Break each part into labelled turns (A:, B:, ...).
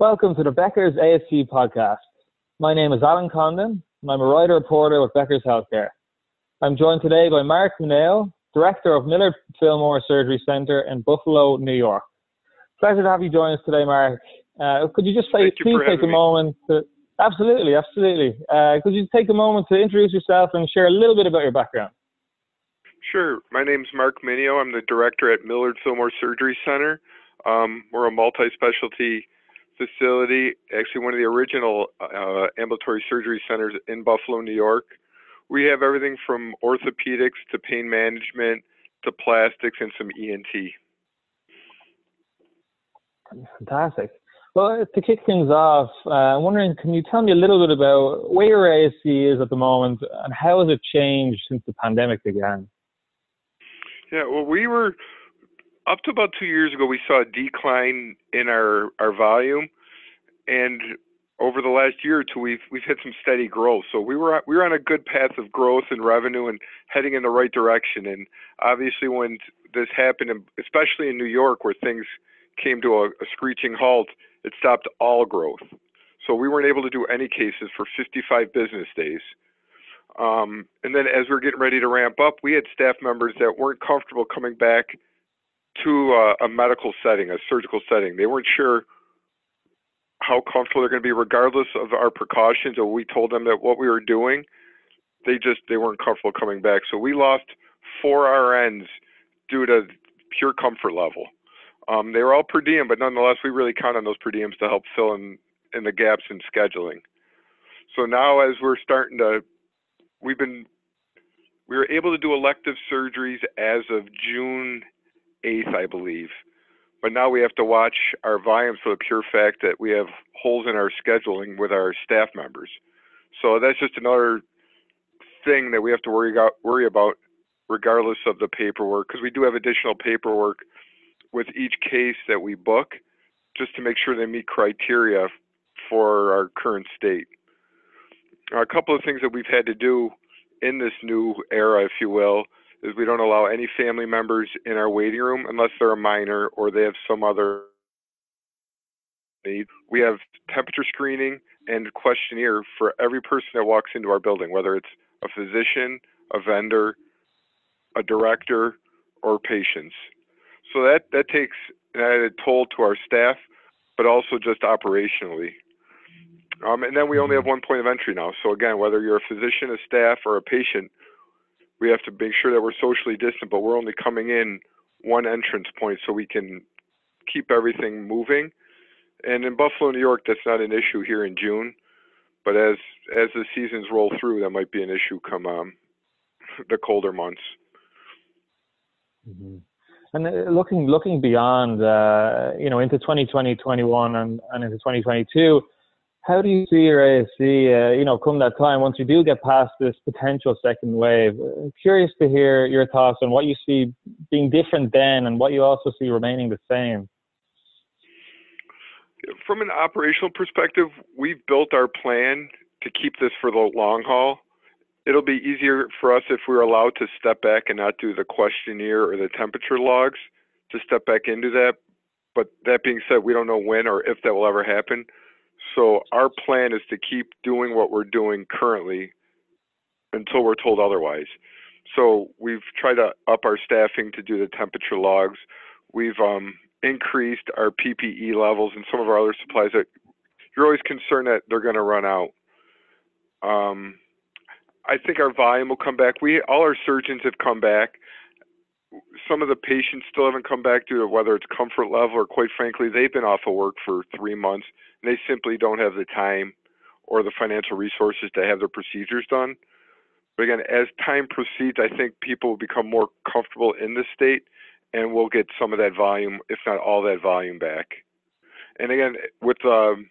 A: Welcome to the Becker's ASC podcast. My name is Alan Condon, and I'm a writer reporter with Becker's Healthcare. I'm joined today by Mark Mineo, Director of Millard Fillmore Surgery Center in Buffalo, New York. Pleasure to have you join us today, Mark. Uh, could you just say, please take a
B: me.
A: moment to, absolutely, absolutely. Uh, could you take a moment to introduce yourself and share a little bit about your background?
B: Sure. My name is Mark Mineo. I'm the director at Millard Fillmore Surgery Center. Um, we're a multi-specialty facility, actually one of the original uh, ambulatory surgery centers in Buffalo, New York. We have everything from orthopedics to pain management to plastics and some ENT.
A: Fantastic. Well, to kick things off, uh, I'm wondering, can you tell me a little bit about where your ASC is at the moment and how has it changed since the pandemic began?
B: Yeah, well, we were up to about two years ago. We saw a decline in our our volume, and over the last year or two, we've we've hit some steady growth. So we were we were on a good path of growth and revenue and heading in the right direction. And obviously, when this happened, especially in New York, where things came to a, a screeching halt, it stopped all growth. So we weren't able to do any cases for 55 business days. Um, and then as we are getting ready to ramp up, we had staff members that weren't comfortable coming back to a, a medical setting, a surgical setting. They weren't sure how comfortable they're going to be, regardless of our precautions. Or we told them that what we were doing, they just they weren't comfortable coming back. So we lost four RNs due to pure comfort level. Um, they were all per diem, but nonetheless, we really count on those per diems to help fill in in the gaps in scheduling. So now, as we're starting to we've been we were able to do elective surgeries as of June 8th, I believe. But now we have to watch our volumes for the pure fact that we have holes in our scheduling with our staff members. So that's just another thing that we have to worry about, worry about regardless of the paperwork, because we do have additional paperwork with each case that we book just to make sure they meet criteria for our current state a couple of things that we've had to do in this new era, if you will, is we don't allow any family members in our waiting room unless they're a minor or they have some other need. We have temperature screening and questionnaire for every person that walks into our building, whether it's a physician, a vendor, a director, or patients. So that that takes an added toll to our staff, but also just operationally. Um, and then we only have one point of entry now. So again, whether you're a physician, a staff, or a patient, we have to make sure that we're socially distant, but we're only coming in one entrance point so we can keep everything moving. And in Buffalo, New York, that's not an issue here in June. But as as the seasons roll through, that might be an issue come um, the colder months.
A: Mm-hmm. And uh, looking looking beyond, uh, you know, into 2020, 21, and, and into 2022, how do you see your ASC, uh, you know, come that time once you do get past this potential second wave? Uh, curious to hear your thoughts on what you see being different then and what you also see remaining the same.
B: From an operational perspective, we've built our plan to keep this for the long haul. It'll be easier for us if we're allowed to step back and not do the questionnaire or the temperature logs to step back into that. But that being said, we don't know when or if that will ever happen. So our plan is to keep doing what we're doing currently until we're told otherwise. So we've tried to up our staffing to do the temperature logs. We've um, increased our PPE levels and some of our other supplies that you're always concerned that they're going to run out. Um, I think our volume will come back. We all our surgeons have come back. Some of the patients still haven't come back due to whether it's comfort level or, quite frankly, they've been off of work for three months they simply don't have the time or the financial resources to have their procedures done. But again, as time proceeds, I think people will become more comfortable in the state and we'll get some of that volume, if not all that volume back. And again, with um,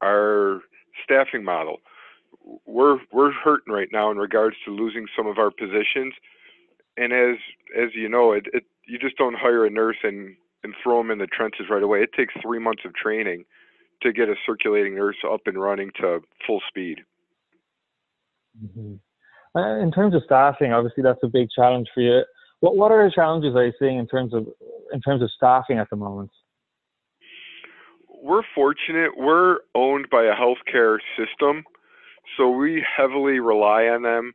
B: our staffing model, we're we're hurting right now in regards to losing some of our positions. And as as you know, it, it you just don't hire a nurse and and throw them in the trenches right away. It takes three months of training to get a circulating nurse up and running to full speed.
A: Mm-hmm. Uh, in terms of staffing, obviously that's a big challenge for you. What what are the challenges are you seeing in terms of in terms of staffing at the moment?
B: we're fortunate. We're owned by a healthcare system, so we heavily rely on them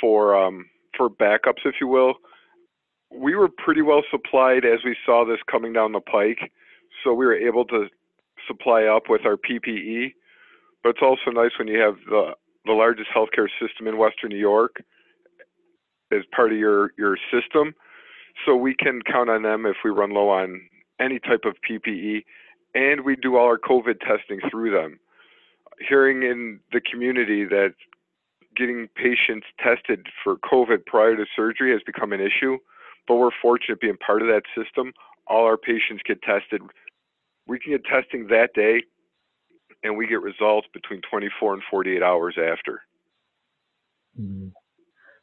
B: for um, for backups, if you will. We were pretty well supplied as we saw this coming down the pike, so we were able to supply up with our PPE. But it's also nice when you have the the largest healthcare system in Western New York as part of your your system, so we can count on them if we run low on any type of PPE and we do all our COVID testing through them. Hearing in the community that getting patients tested for COVID prior to surgery has become an issue, but we're fortunate being part of that system. All our patients get tested. We can get testing that day, and we get results between 24 and 48 hours after.
A: Mm-hmm.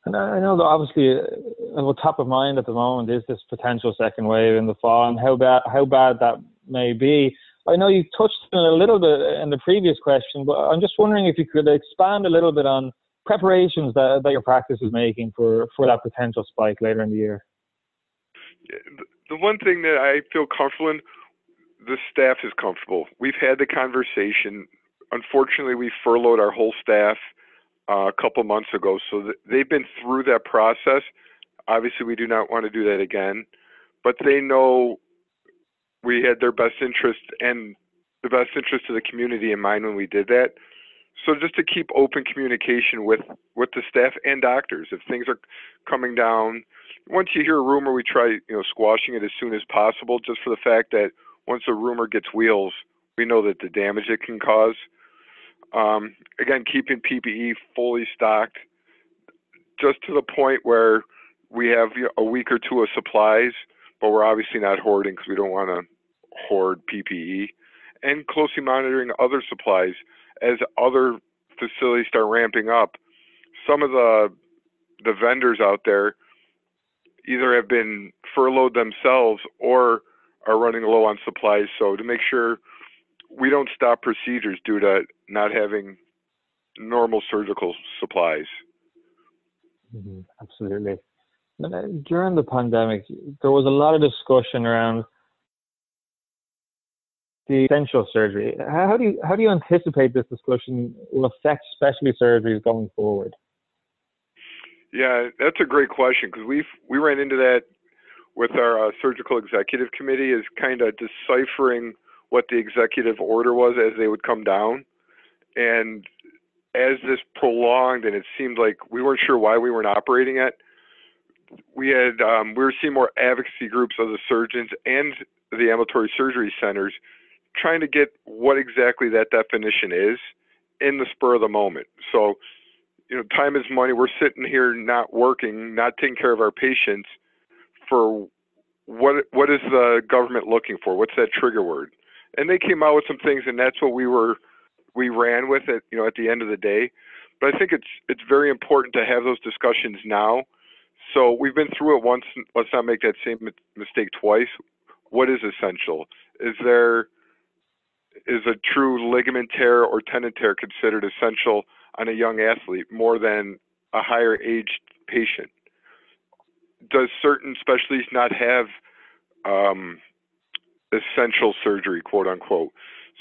A: And I know that obviously, uh, what's top of mind at the moment is this potential second wave in the fall, and how bad how bad that may be. I know you touched on it a little bit in the previous question, but I'm just wondering if you could expand a little bit on preparations that, that your practice is making for, for that potential spike later in the year.
B: The one thing that I feel comfortable in, the staff is comfortable. We've had the conversation. Unfortunately, we furloughed our whole staff uh, a couple months ago, so they've been through that process. Obviously, we do not want to do that again, but they know we had their best interest and the best interest of the community in mind when we did that. So just to keep open communication with with the staff and doctors, if things are coming down, once you hear a rumor, we try you know squashing it as soon as possible, just for the fact that once a rumor gets wheels, we know that the damage it can cause. Um, again, keeping PPE fully stocked, just to the point where we have a week or two of supplies but we're obviously not hoarding because we don't want to hoard PPE and closely monitoring other supplies as other facilities start ramping up. Some of the the vendors out there either have been furloughed themselves or are running low on supplies. So to make sure we don't stop procedures due to not having normal surgical supplies.
A: Mm-hmm. Absolutely. During the pandemic, there was a lot of discussion around the essential surgery. How do you how do you anticipate this discussion will affect specialty surgeries going forward?
B: Yeah, that's a great question because we we ran into that with our uh, surgical executive committee is kind of deciphering what the executive order was as they would come down, and as this prolonged and it seemed like we weren't sure why we weren't operating it we had um, we were seeing more advocacy groups of the surgeons and the ambulatory surgery centers trying to get what exactly that definition is in the spur of the moment. So, you know, time is money. We're sitting here not working, not taking care of our patients for what what is the government looking for? What's that trigger word? And they came out with some things, and that's what we were we ran with it. You know, at the end of the day. But I think it's it's very important to have those discussions now so we've been through it once. Let's not make that same mistake twice. What is essential? Is there is a true ligament tear or tendon tear considered essential on a young athlete more than a higher aged patient? Does certain specialties not have um, essential surgery, quote unquote?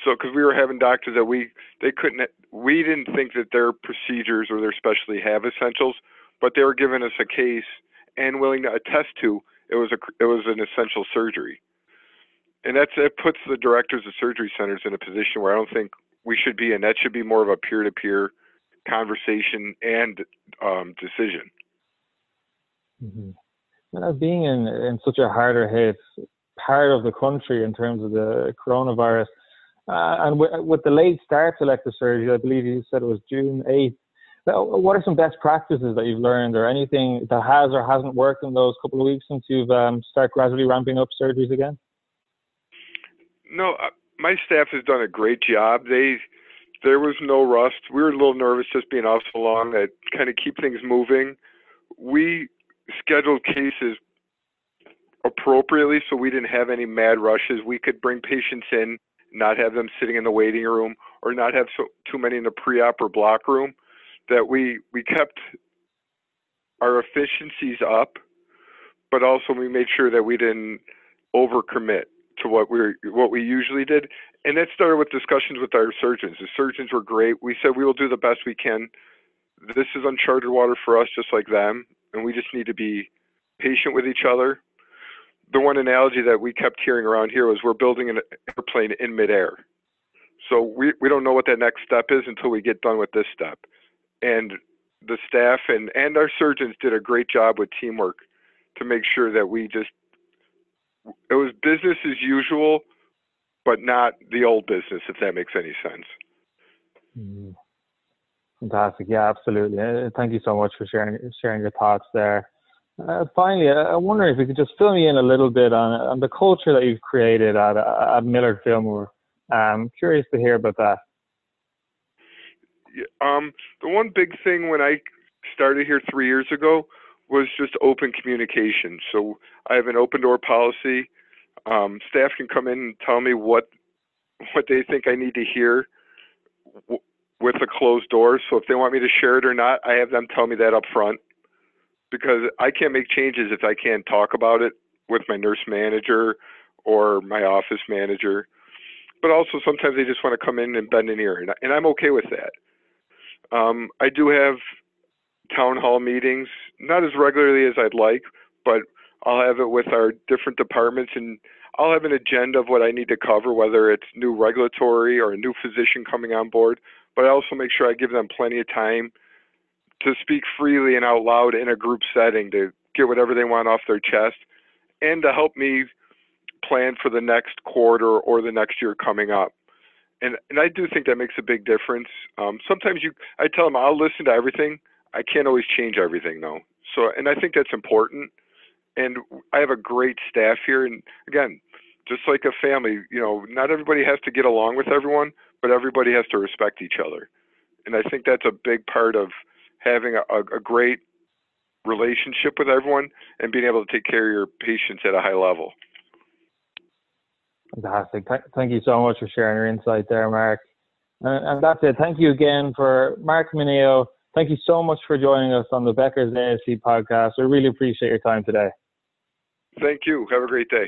B: So, because we were having doctors that we they couldn't, we didn't think that their procedures or their specialty have essentials but they were giving us a case and willing to attest to it was a it was an essential surgery. And that's it puts the directors of surgery centers in a position where I don't think we should be in. That should be more of a peer-to-peer conversation and um, decision.
A: Mm-hmm. Now, being in, in such a harder hit part of the country in terms of the coronavirus, uh, and with, with, the late start to elective surgery, I believe you said it was June 8th, what are some best practices that you've learned, or anything that has or hasn't worked in those couple of weeks since you've um, started gradually ramping up surgeries again?
B: No, uh, my staff has done a great job. They there was no rust. We were a little nervous just being off so long that kind of keep things moving. We scheduled cases appropriately so we didn't have any mad rushes. We could bring patients in, not have them sitting in the waiting room, or not have so, too many in the pre-op or block room that we we kept our efficiencies up, but also we made sure that we didn't overcommit to what we what we usually did, and that started with discussions with our surgeons. The surgeons were great. We said we will do the best we can. This is uncharted water for us, just like them, and we just need to be patient with each other. The one analogy that we kept hearing around here was we're building an airplane in midair. So we, we don't know what that next step is until we get done with this step. And the staff and, and our surgeons did a great job with teamwork to make sure that we just it was business as usual, but not the old business, if that makes any sense.
A: Mm. Fantastic. Yeah, absolutely. Uh, thank you so much for sharing sharing your thoughts there. Uh, finally, I wonder if you could just fill me in a little bit on, on the culture that you've created at, at Millard Fillmore. I'm curious to hear about that.
B: Um, the one big thing when I started here three years ago was just open communication. So I have an open door policy. Um, staff can come in and tell me what what they think I need to hear w- with a closed door. So if they want me to share it or not, I have them tell me that up front because I can't make changes if I can't talk about it with my nurse manager or my office manager. But also sometimes they just want to come in and bend an ear, and, and I'm okay with that. Um, I do have town hall meetings, not as regularly as I'd like, but I'll have it with our different departments and I'll have an agenda of what I need to cover, whether it's new regulatory or a new physician coming on board. But I also make sure I give them plenty of time to speak freely and out loud in a group setting to get whatever they want off their chest and to help me plan for the next quarter or the next year coming up and and I do think that makes a big difference. Um, sometimes you, I tell them I'll listen to everything. I can't always change everything though. So, and I think that's important. And I have a great staff here. And again, just like a family, you know, not everybody has to get along with everyone, but everybody has to respect each other. And I think that's a big part of having a, a great relationship with everyone and being able to take care of your patients at a high level.
A: Fantastic. thank you so much for sharing your insight there, Mark. And, that's it. Thank you again for Mark Mineo. Thank you so much for joining us on the Becker's ASC podcast. I really appreciate your time today.
B: Thank you. Have a great day.